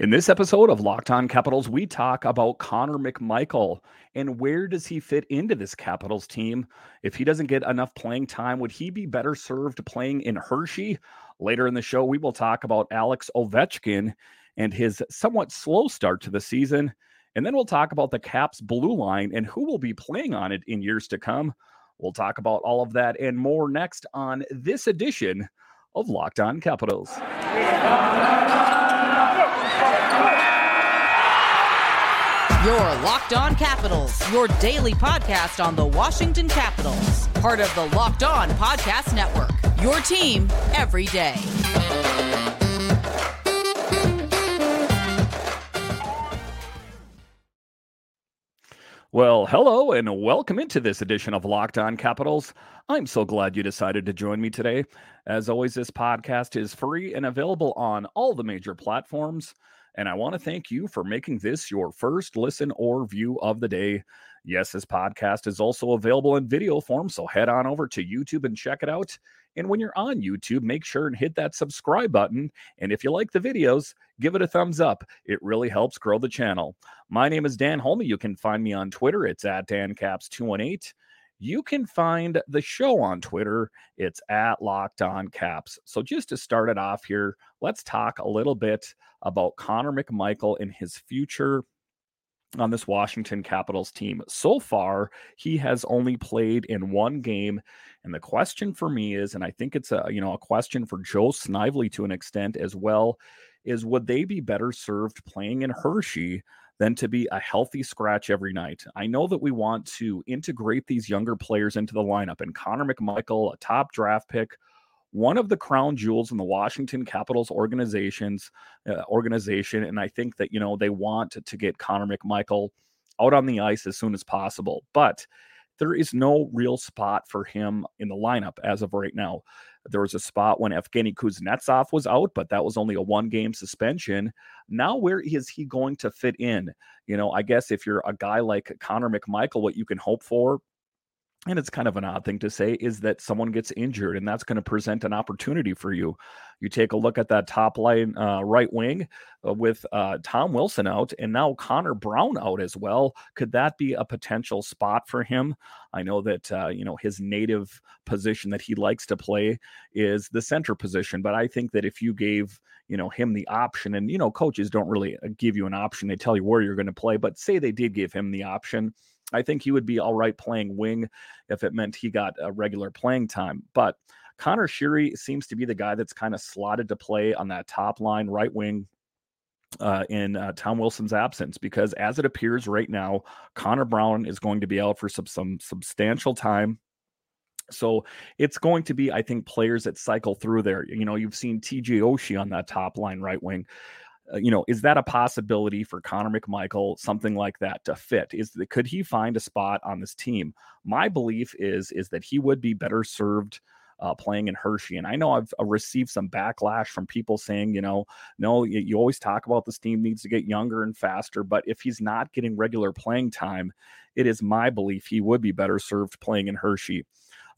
In this episode of Locked On Capitals, we talk about Connor McMichael and where does he fit into this Capitals team? If he doesn't get enough playing time, would he be better served playing in Hershey? Later in the show, we will talk about Alex Ovechkin and his somewhat slow start to the season. And then we'll talk about the Caps blue line and who will be playing on it in years to come. We'll talk about all of that and more next on this edition of Locked On Capitals. Your Locked On Capitals, your daily podcast on the Washington Capitals, part of the Locked On Podcast Network. Your team every day. Well, hello and welcome into this edition of Locked On Capitals. I'm so glad you decided to join me today. As always, this podcast is free and available on all the major platforms. And I want to thank you for making this your first listen or view of the day. Yes, this podcast is also available in video form, so head on over to YouTube and check it out. And when you're on YouTube, make sure and hit that subscribe button. And if you like the videos, give it a thumbs up. It really helps grow the channel. My name is Dan Holme. You can find me on Twitter. It's at DanCaps218. You can find the show on Twitter. It's at Locked On Caps. So just to start it off here, let's talk a little bit about Connor McMichael and his future on this Washington Capitals team. So far, he has only played in one game. And the question for me is, and I think it's a you know a question for Joe Snively to an extent as well, is would they be better served playing in Hershey than to be a healthy scratch every night? I know that we want to integrate these younger players into the lineup, and Connor McMichael, a top draft pick, one of the crown jewels in the Washington Capitals organizations uh, organization, and I think that you know they want to, to get Connor McMichael out on the ice as soon as possible, but there is no real spot for him in the lineup as of right now. There was a spot when Evgeny Kuznetsov was out, but that was only a one game suspension. Now, where is he going to fit in? You know, I guess if you're a guy like Connor McMichael, what you can hope for and it's kind of an odd thing to say is that someone gets injured and that's going to present an opportunity for you. You take a look at that top line uh, right wing uh, with uh, tom wilson out and now connor brown out as well. Could that be a potential spot for him? I know that uh, you know his native position that he likes to play is the center position but i think that if you gave you know him the option and you know coaches don't really uh, give you an option. They tell you where you're going to play but say they did give him the option I think he would be all right playing wing if it meant he got a regular playing time. But Conor Sheary seems to be the guy that's kind of slotted to play on that top line, right wing, uh, in uh, Tom Wilson's absence because as it appears right now, Connor Brown is going to be out for some, some substantial time. So it's going to be, I think, players that cycle through there. You know, you've seen TJ Oshie on that top line right wing. Uh, you know, is that a possibility for Connor McMichael, something like that to fit? Is that could he find a spot on this team? My belief is is that he would be better served uh, playing in Hershey. And I know I've uh, received some backlash from people saying, you know, no, you, you, always talk about this team needs to get younger and faster, but if he's not getting regular playing time, it is my belief he would be better served playing in Hershey.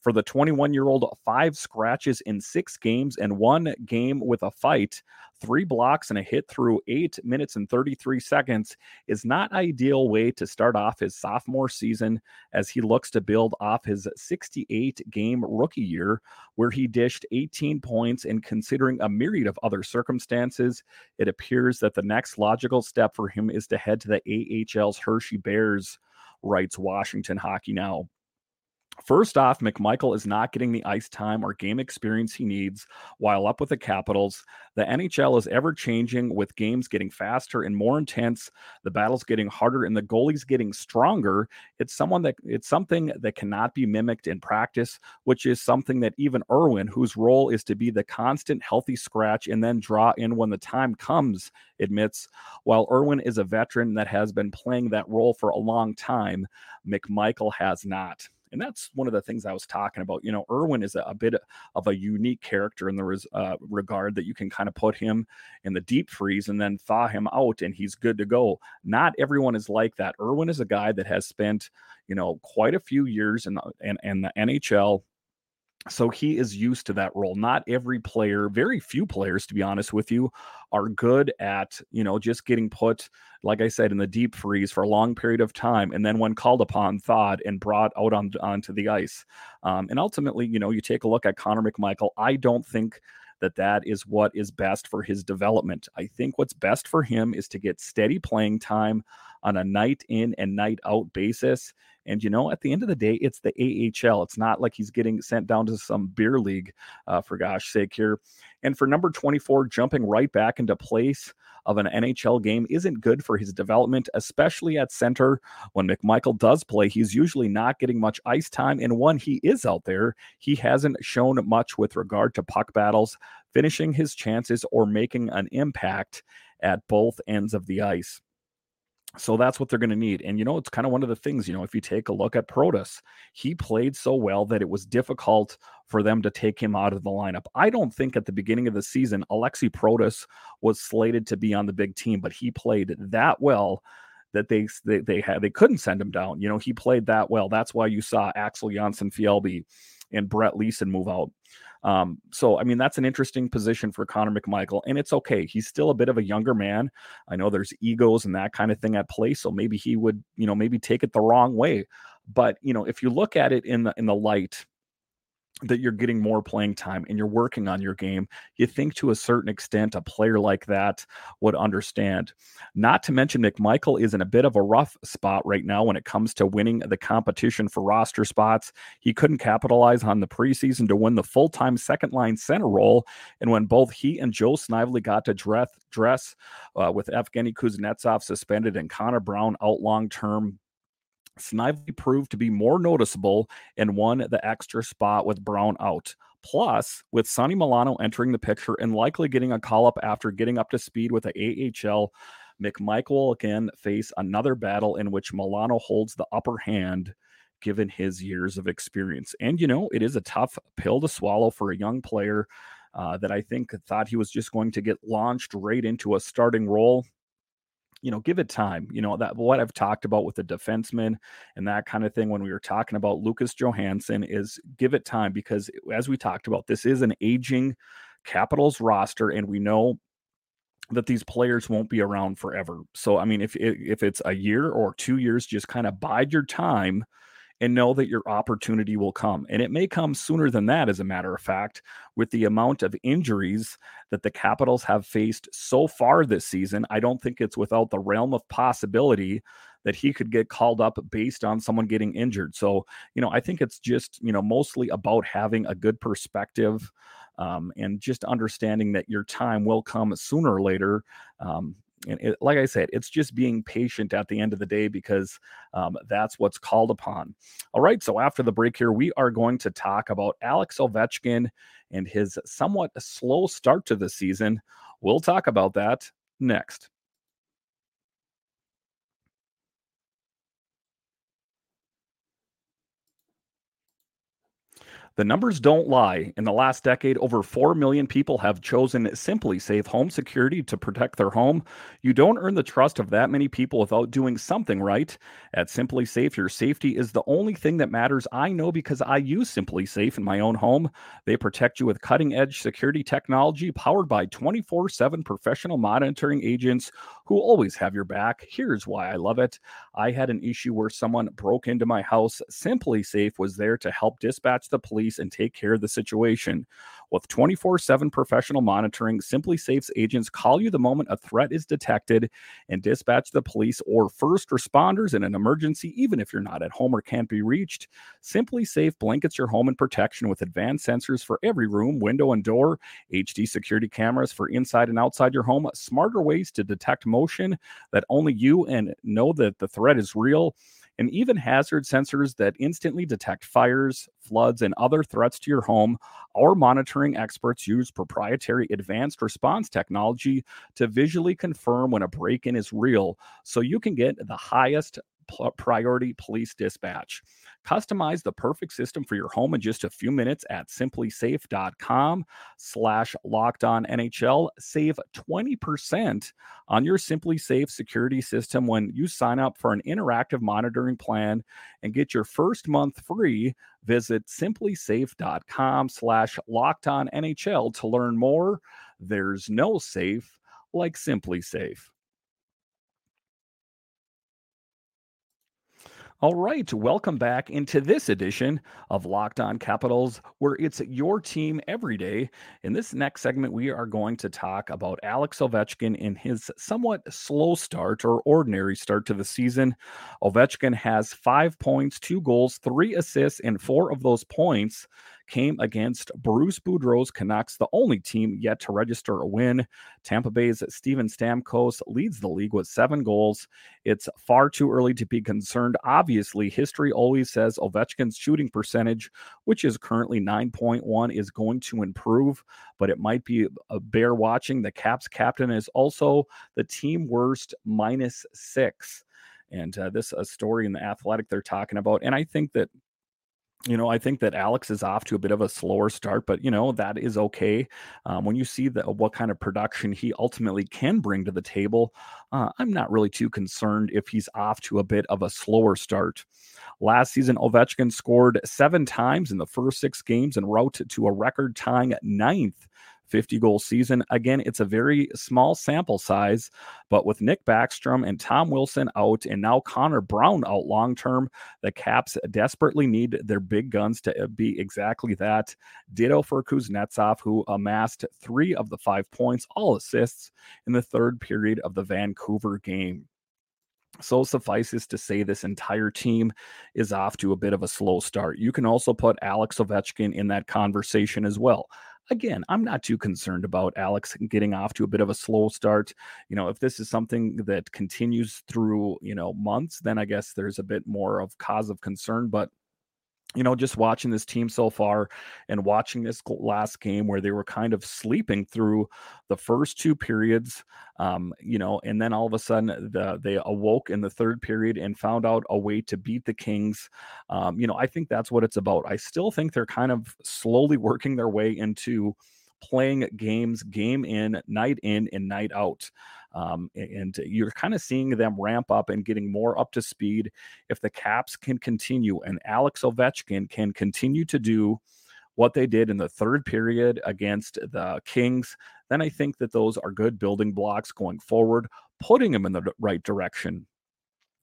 For the 21 year old, five scratches in six games and one game with a fight, three blocks and a hit through eight minutes and 33 seconds is not ideal way to start off his sophomore season as he looks to build off his 68 game rookie year where he dished 18 points. And considering a myriad of other circumstances it appears that the next logical step for him is to head to the AHL's Hershey Bears writes Washington Hockey Now First off, McMichael is not getting the ice time or game experience he needs while up with the Capitals. The NHL is ever changing with games getting faster and more intense, the battles getting harder and the goalies getting stronger. It's someone that it's something that cannot be mimicked in practice, which is something that even Irwin, whose role is to be the constant healthy scratch and then draw in when the time comes, admits. While Irwin is a veteran that has been playing that role for a long time, McMichael has not. And that's one of the things I was talking about. You know, Irwin is a, a bit of a unique character in the res, uh, regard that you can kind of put him in the deep freeze and then thaw him out and he's good to go. Not everyone is like that. Irwin is a guy that has spent, you know, quite a few years in the, in, in the NHL So he is used to that role. Not every player, very few players, to be honest with you, are good at, you know, just getting put, like I said, in the deep freeze for a long period of time. And then when called upon, thawed and brought out on, onto the ice. Um, and ultimately, you know, you take a look at Connor McMichael. I don't think that that is what is best for his development. I think what's best for him is to get steady playing time on a night in and night out basis and you know, at the end of the day, it's the AHL. It's not like he's getting sent down to some beer league, uh, for gosh sake, here. And for number 24, jumping right back into place of an NHL game isn't good for his development, especially at center. When McMichael does play, he's usually not getting much ice time. And when he is out there, he hasn't shown much with regard to puck battles, finishing his chances, or making an impact at both ends of the ice. So that's what they're going to need. And, you know, it's kind of one of the things, you know, if you take a look at Protas, he played so well that it was difficult for them to take him out of the lineup. I don't think at the beginning of the season, Alexi Protas was slated to be on the big team, but he played that well that they they, they had they couldn't send him down. You know, he played that well. That's why you saw Axel Jonsson-Fjällby and Brett Leason move out. Um, so, I mean, that's an interesting position for Connor McMichael, and it's okay. He's still a bit of a younger man. I know there's egos and that kind of thing at play, so maybe he would, you know, maybe take it the wrong way. But you know, if you look at it in the in the light that you're getting more playing time and you're working on your game, you think to a certain extent a player like that would understand. Not to mention, McMichael is in a bit of a rough spot right now when it comes to winning the competition for roster spots. He couldn't capitalize on the preseason to win the full time second line center role. And when both he and Joe Snively got to dress, dress uh, with Evgeny Kuznetsov suspended and Connor Brown out long term, Snively proved to be more noticeable and won the extra spot with Brown out. Plus, with Sonny Milano entering the picture and likely getting a call up after getting up to speed with the AHL, McMichael will again face another battle in which Milano holds the upper hand given his years of experience. And, you know, it is a tough pill to swallow for a young player uh, that I think thought he was just going to get launched right into a starting role you know, give it time. You know, that what I've talked about with the defenseman and that kind of thing when we were talking about Lucas Johansen is give it time because as we talked about, this is an aging Capitals roster, and we know that these players won't be around forever. So, I mean, if if it's a year or two years, just kind of bide your time and know that your opportunity will come. And it may come sooner than that, as a matter of fact, with the amount of injuries that the Capitals have faced so far this season. I don't think it's without the realm of possibility that he could get called up based on someone getting injured. So, you know, I think it's just, you know, mostly about having a good perspective. Um, and just understanding that your time will come sooner or later. Um, and it, like I said, it's just being patient at the end of the day because um, that's what's called upon. All right. So after the break here, we are going to talk about Alex Ovechkin and his somewhat slow start to the season. We'll talk about that next. The numbers don't lie. In the last decade, over 4 million people have chosen SimpliSafe Home Security to protect their home. You don't earn the trust of that many people without doing something right. At SimpliSafe, your safety is the only thing that matters. I know because I use SimpliSafe in my own home. They protect you with cutting edge security technology powered by 24 7 professional monitoring agents who always have your back. Here's why I love it. I had an issue where someone broke into my house. SimpliSafe was there to help dispatch the police and take care of the situation. With 24 7 professional monitoring, SimpliSafe's agents call you the moment a threat is detected and dispatch the police or first responders in an emergency, even if you're not at home or can't be reached. SimpliSafe blankets your home in protection with advanced sensors for every room, window, and door, HD security cameras for inside and outside your home, smarter ways to detect motion that only you and know that the threat is real and even hazard sensors that instantly detect fires, floods, and other threats to your home. Our monitoring experts use proprietary advanced response technology to visually confirm when a break in is real so you can get the highest Priority Police Dispatch. Customize the perfect system for your home in just a few minutes at simplisafe.com slash locked on NHL. Save 20% on your SimpliSafe security system when you sign up for an interactive monitoring plan and get your first month free. Visit simplisafe.com slash locked on NHL to learn more. There's no safe like SimpliSafe. All right, welcome back into this edition of Locked On Capitals, where it's your team every day. In this next segment, we are going to talk about Alex Ovechkin in his somewhat slow start or ordinary start to the season. Ovechkin has five points, two goals, three assists, and four of those points came against Bruce Boudreau's Canucks, the only team yet to register a win. Tampa Bay's Steven Stamkos leads the league with seven goals. It's far too early to be concerned. Obviously, history always says Ovechkin's shooting percentage, which is currently 9.1, is going to improve, but it might be a bear watching. The Caps captain is also the team worst minus six. And uh, this a story in the Athletic they're talking about. And I think that you know, I think that Alex is off to a bit of a slower start, but you know that is okay. Um, when you see that what kind of production he ultimately can bring to the table, uh, I'm not really too concerned if he's off to a bit of a slower start. Last season, Ovechkin scored seven times in the first six games and wrote to a record tying ninth 50 goal season. Again, it's a very small sample size, but with Nick Backstrom and Tom Wilson out and now Connor Brown out long term, the Caps desperately need their big guns to uh, be exactly that. Ditto for Kuznetsov, who amassed three of the five points, all assists in the third period of the Vancouver game. So suffices to say, this entire team is off to a bit of a slow start. You can also put Alex Ovechkin in that conversation as well again, I'm not too concerned about Alex getting off to a bit of a slow start. You know, if this is something that continues through, you know, months, then I guess there's a bit more of cause of concern. But you know, just watching this team so far and watching this last game where they were kind of sleeping through the first two periods, um, you know, and then all of a sudden the, they awoke in the third period and found out a way to beat the Kings. Um, you know, I think that's what it's about. I still think they're kind of slowly working their way into playing games game in, night in, and night out. Um, and you're kind of seeing them ramp up and getting more up to speed. If the Caps can continue and Alex Ovechkin can continue to do what they did in the third period against the Kings, then I think that those are good building blocks going forward, putting them in the right direction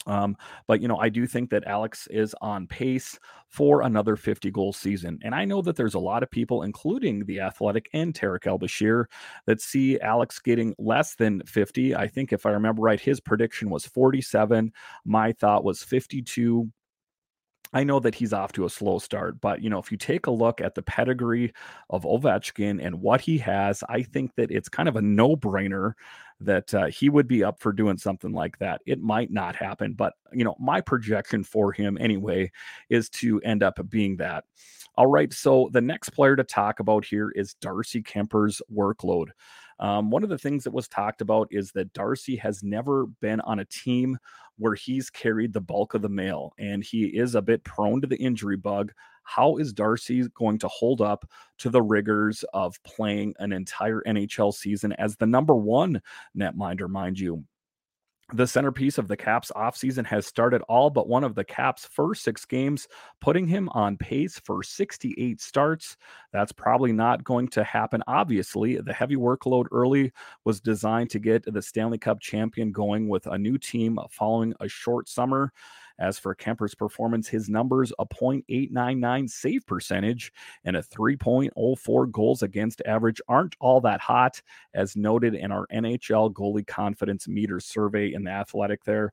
um, but you know, I do think that Alex is on pace for another 50 goal season. And I know that there's a lot of people, including the athletic and Tarik El-Bashir, that see Alex getting less than 50. I think if I remember right, his prediction was 47. My thought was 52. I know that he's off to a slow start, but you know, if you take a look at the pedigree of Ovechkin and what he has, I think that it's kind of a no-brainer that uh, he would be up for doing something like that. It might not happen, but you know, my projection for him anyway is to end up being that. All right, so the next player to talk about here is Darcy Kuemper's workload. Um, one of the things that was talked about is that Darcy has never been on a team where he's carried the bulk of the mail and he is a bit prone to the injury bug. How is Darcy going to hold up to the rigors of playing an entire NHL season as the number one netminder, mind you? The centerpiece of the Caps offseason has started all but one of the Caps' first six games, putting him on pace for 68 starts. That's probably not going to happen. Obviously, the heavy workload early was designed to get the Stanley Cup champion going with a new team following a short summer. As for Kuemper's performance, his numbers a .899 save percentage and a 3.04 goals against average aren't all that hot, as noted in our NHL goalie confidence meter survey in the Athletic. There,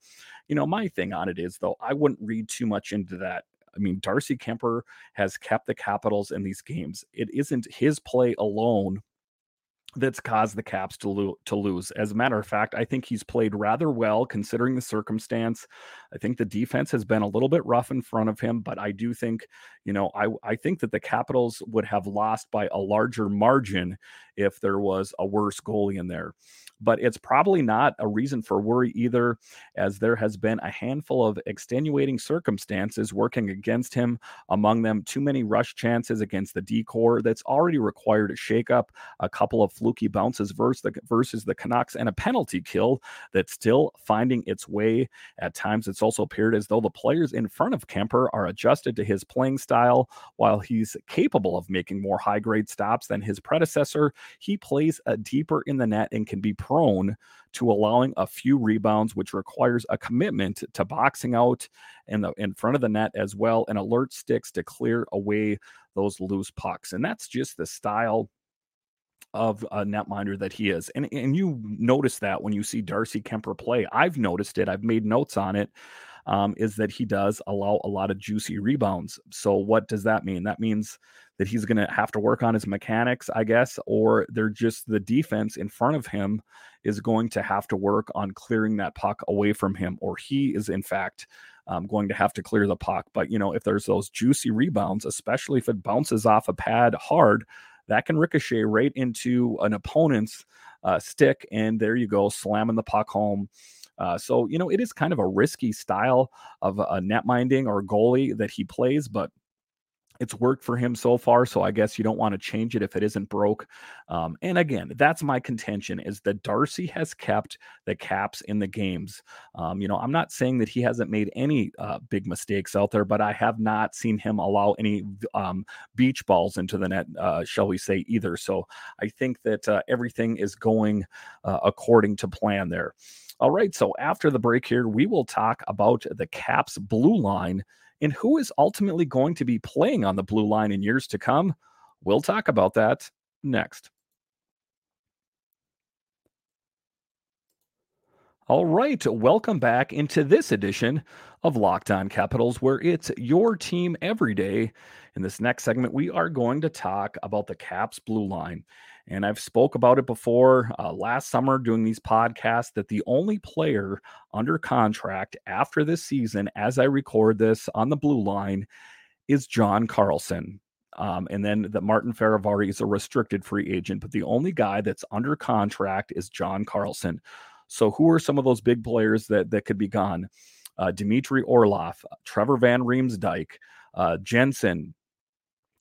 you know, my thing on it is though, I wouldn't read too much into that. I mean, Darcy Kuemper has kept the Capitals in these games. It isn't his play alone that's caused the Caps to, lo- to lose. As a matter of fact, I think he's played rather well considering the circumstance. I think the defense has been a little bit rough in front of him, but I do think, you know, I, I think that the Capitals would have lost by a larger margin if there was a worse goalie in there. But it's probably not a reason for worry either, as there has been a handful of extenuating circumstances working against him. Among them, too many rush chances against the decor that's already required a shakeup, a couple of fluky bounces versus the, versus the Canucks, and a penalty kill that's still finding its way. At times, it's also appeared as though the players in front of Kuemper are adjusted to his playing style. While he's capable of making more high grade stops than his predecessor, he plays a deeper in the net and can be prone to allowing a few rebounds, which requires a commitment to boxing out in the in front of the net as well, and alert sticks to clear away those loose pucks. And that's just the style of a netminder that he is. And and you notice that when you see Darcy Kuemper play. I've noticed it. I've made notes on it. Um, is that he does allow a lot of juicy rebounds. So what does that mean? That means that he's going to have to work on his mechanics, I guess, or they're just the defense in front of him is going to have to work on clearing that puck away from him, or he is, in fact, um, going to have to clear the puck. But, you know, if there's those juicy rebounds, especially if it bounces off a pad hard, that can ricochet right into an opponent's uh, stick. And there you go, slamming the puck home. Uh, so, you know, it is kind of a risky style of a net minding or goalie that he plays, but it's worked for him so far so i guess you don't want to change it if it isn't broke um, and again that's my contention is that darcy has kept the caps in the games. Um, you know i'm not saying that he hasn't made any uh, big mistakes out there but i have not seen him allow any um, beach balls into the net uh, shall we say either. So i think that uh, everything is going uh, according to plan there. All right so after the break here we will talk about the caps blue line and who is ultimately going to be playing on the blue line in years to come. We'll talk about that next. All right, welcome back into this edition of Locked On Capitals, where it's your team every day. In this next segment, we are going to talk about the Caps blue line. And I've spoke about it before uh, last summer doing these podcasts that the only player under contract after this season, as I record this on the blue line, is John Carlson. Um, and then that Martin Fehervary is a restricted free agent, but the only guy that's under contract is John Carlson. So who are some of those big players that that could be gone? Uh, Dmitry Orlov, Trevor Van Riemsdyk, uh, Jensen,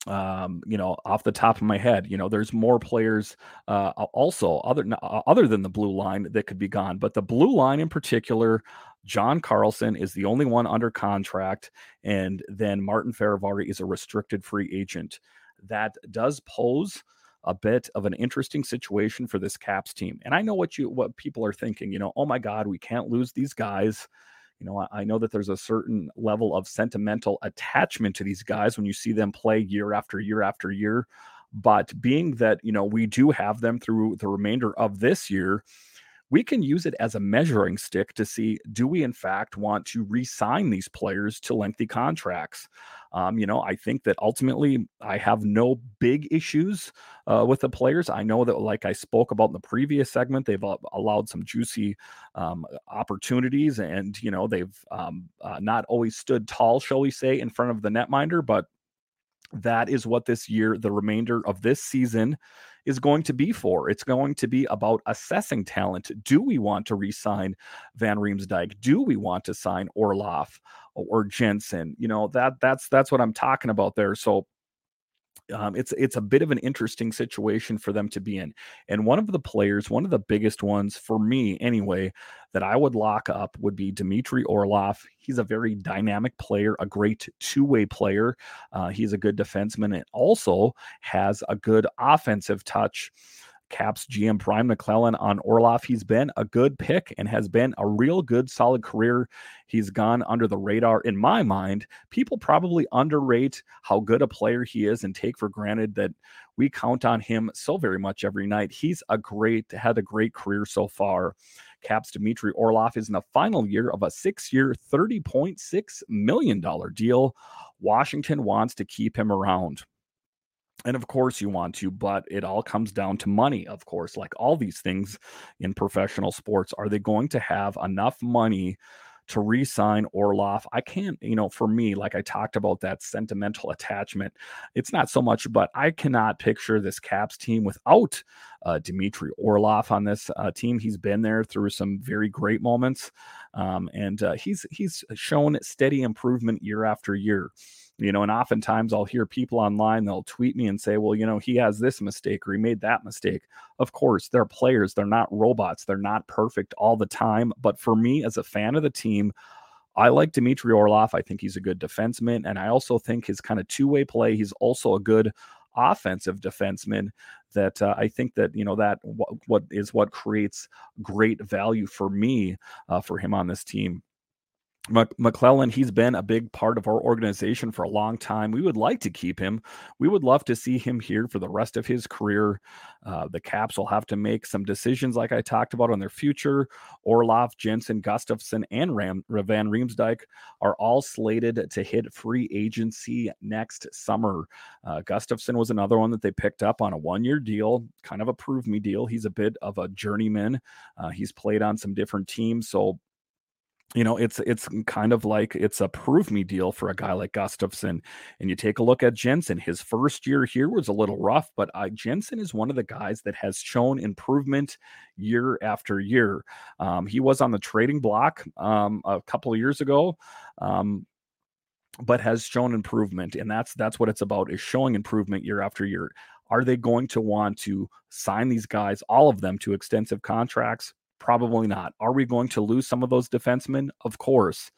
um, you know, off the top of my head, you know, there's more players uh, also other other than the blue line that could be gone, but the blue line in particular, John Carlson is the only one under contract, and then Martin Fehervary is a restricted free agent. That does pose a bit of an interesting situation for this Caps team. And I know what you what people are thinking, you know, oh my God, we can't lose these guys. You know, I, I know that there's a certain level of sentimental attachment to these guys when you see them play year after year after year. But being that, you know, we do have them through the remainder of this year, we can use it as a measuring stick to see do we in fact want to re-sign these players to lengthy contracts? Um, you know i think that ultimately i have no big issues uh, with the players. I know that like i spoke about in the previous segment they've allowed some juicy um, opportunities and you know they've um, uh, not always stood tall shall we say in front of the netminder but that is what this year the remainder of this season is going to be for. It's going to be about assessing talent. Do we want to re-sign Van Riemsdyk? Do we want to sign Orlov or Jensen? You know that that's that's what I'm talking about there. So um, it's it's a bit of an interesting situation for them to be in. And one of the players, one of the biggest ones for me anyway, that I would lock up would be Dmitry Orlov. He's a very dynamic player, a great two way player. Uh, he's a good defenseman and also has a good offensive touch. Caps GM Brian MacLellan on Orlov. He's been a good pick and has been a real good, solid career. He's gone under the radar in my mind. People probably underrate how good a player he is and take for granted that we count on him so very much every night. He's a great, had a great career so far. Caps Dmitry Orlov is in the final year of a six year, $30.6 million deal. Washington wants to keep him around. And of course, you want to, but it all comes down to money, of course, like all these things in professional sports. Are they going to have enough money to re-sign Orlov. I can't, you know, for me, like I talked about that sentimental attachment. It's not so much, but I cannot picture this Caps team without uh, Dmitry Orlov on this uh, team. He's been there through some very great moments, um, and uh, he's he's shown steady improvement year after year you know and oftentimes i'll hear people online they'll tweet me and say well you know he has this mistake or he made that mistake of course they're players they're not robots they're not perfect all the time but for me as a fan of the team I like Dmitry Orlov. I think he's a good defenseman. And I also think his kind of two way play, he's also a good offensive defenseman that uh, I think that you know that w- what is what creates great value for me uh, for him on this team. MacLellan, he's been a big part of our organization for a long time. We would like to keep him. We would love to see him here for the rest of his career. Uh, the Caps will have to make some decisions, like I talked about, on their future. Orlov, Jensen, Gustafsson, and Ram, Van Riemsdyk are all slated to hit free agency next summer. Uh, Gustafsson was another one that they picked up on a one year deal, kind of a prove me deal. He's a bit of a journeyman. Uh, he's played on some different teams. So you know, it's it's kind of like it's a prove me deal for a guy like Gustafsson. And you take a look at Jensen. His first year here was a little rough, but uh, Jensen is one of the guys that has shown improvement year after year. Um, he was on the trading block um, a couple of years ago. Um, but has shown improvement and that's that's what it's about is showing improvement year after year are they going to want to sign these guys all of them to extensive contracts Probably not. Are we going to lose some of those defensemen? Of course.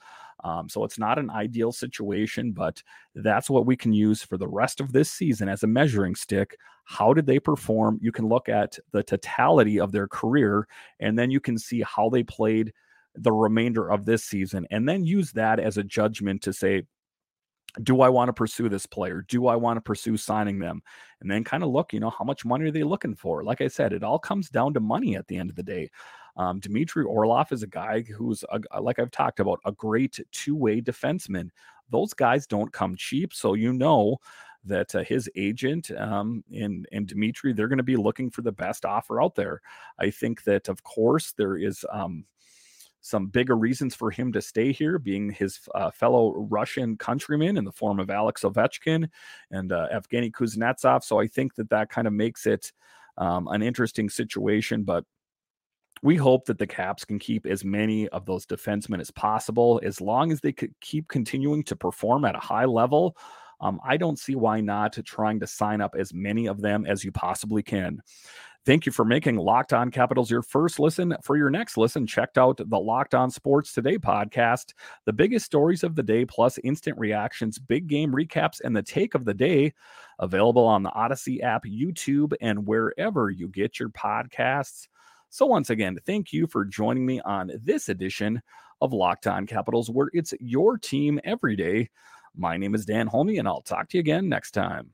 Um, so it's not an ideal situation, but that's what we can use for the rest of this season as a measuring stick. How did they perform? You can look at the totality of their career, and then you can see how they played the remainder of this season, and then use that as a judgment to say, do I want to pursue this player? Do I want to pursue signing them? And then kind of look, you know, how much money are they looking for? Like I said, it all comes down to money at the end of the day. Um, Dmitry Orlov is a guy who's, a, like I've talked about, a great two way defenseman. Those guys don't come cheap. So you know that uh, his agent um, and, and Dmitry, they're going to be looking for the best offer out there. I think that, of course, there is. Um, some bigger reasons for him to stay here, being his uh, fellow Russian countrymen in the form of Alex Ovechkin and uh, Evgeny Kuznetsov. So I think that that kind of makes it um, an interesting situation. But we hope that the Caps can keep as many of those defensemen as possible as long as they could keep continuing to perform at a high level. Um, I don't see why not trying to sign up as many of them as you possibly can. Thank you for making Locked On Capitals your first listen. For your next listen, checked out the Locked On Sports Today podcast. The biggest stories of the day, plus instant reactions, big game recaps, and the take of the day. Available on the Odyssey app, YouTube, and wherever you get your podcasts. So, once again, thank you for joining me on this edition of Locked On Capitals, where it's your team every day. My name is Dan Holme, and I'll talk to you again next time.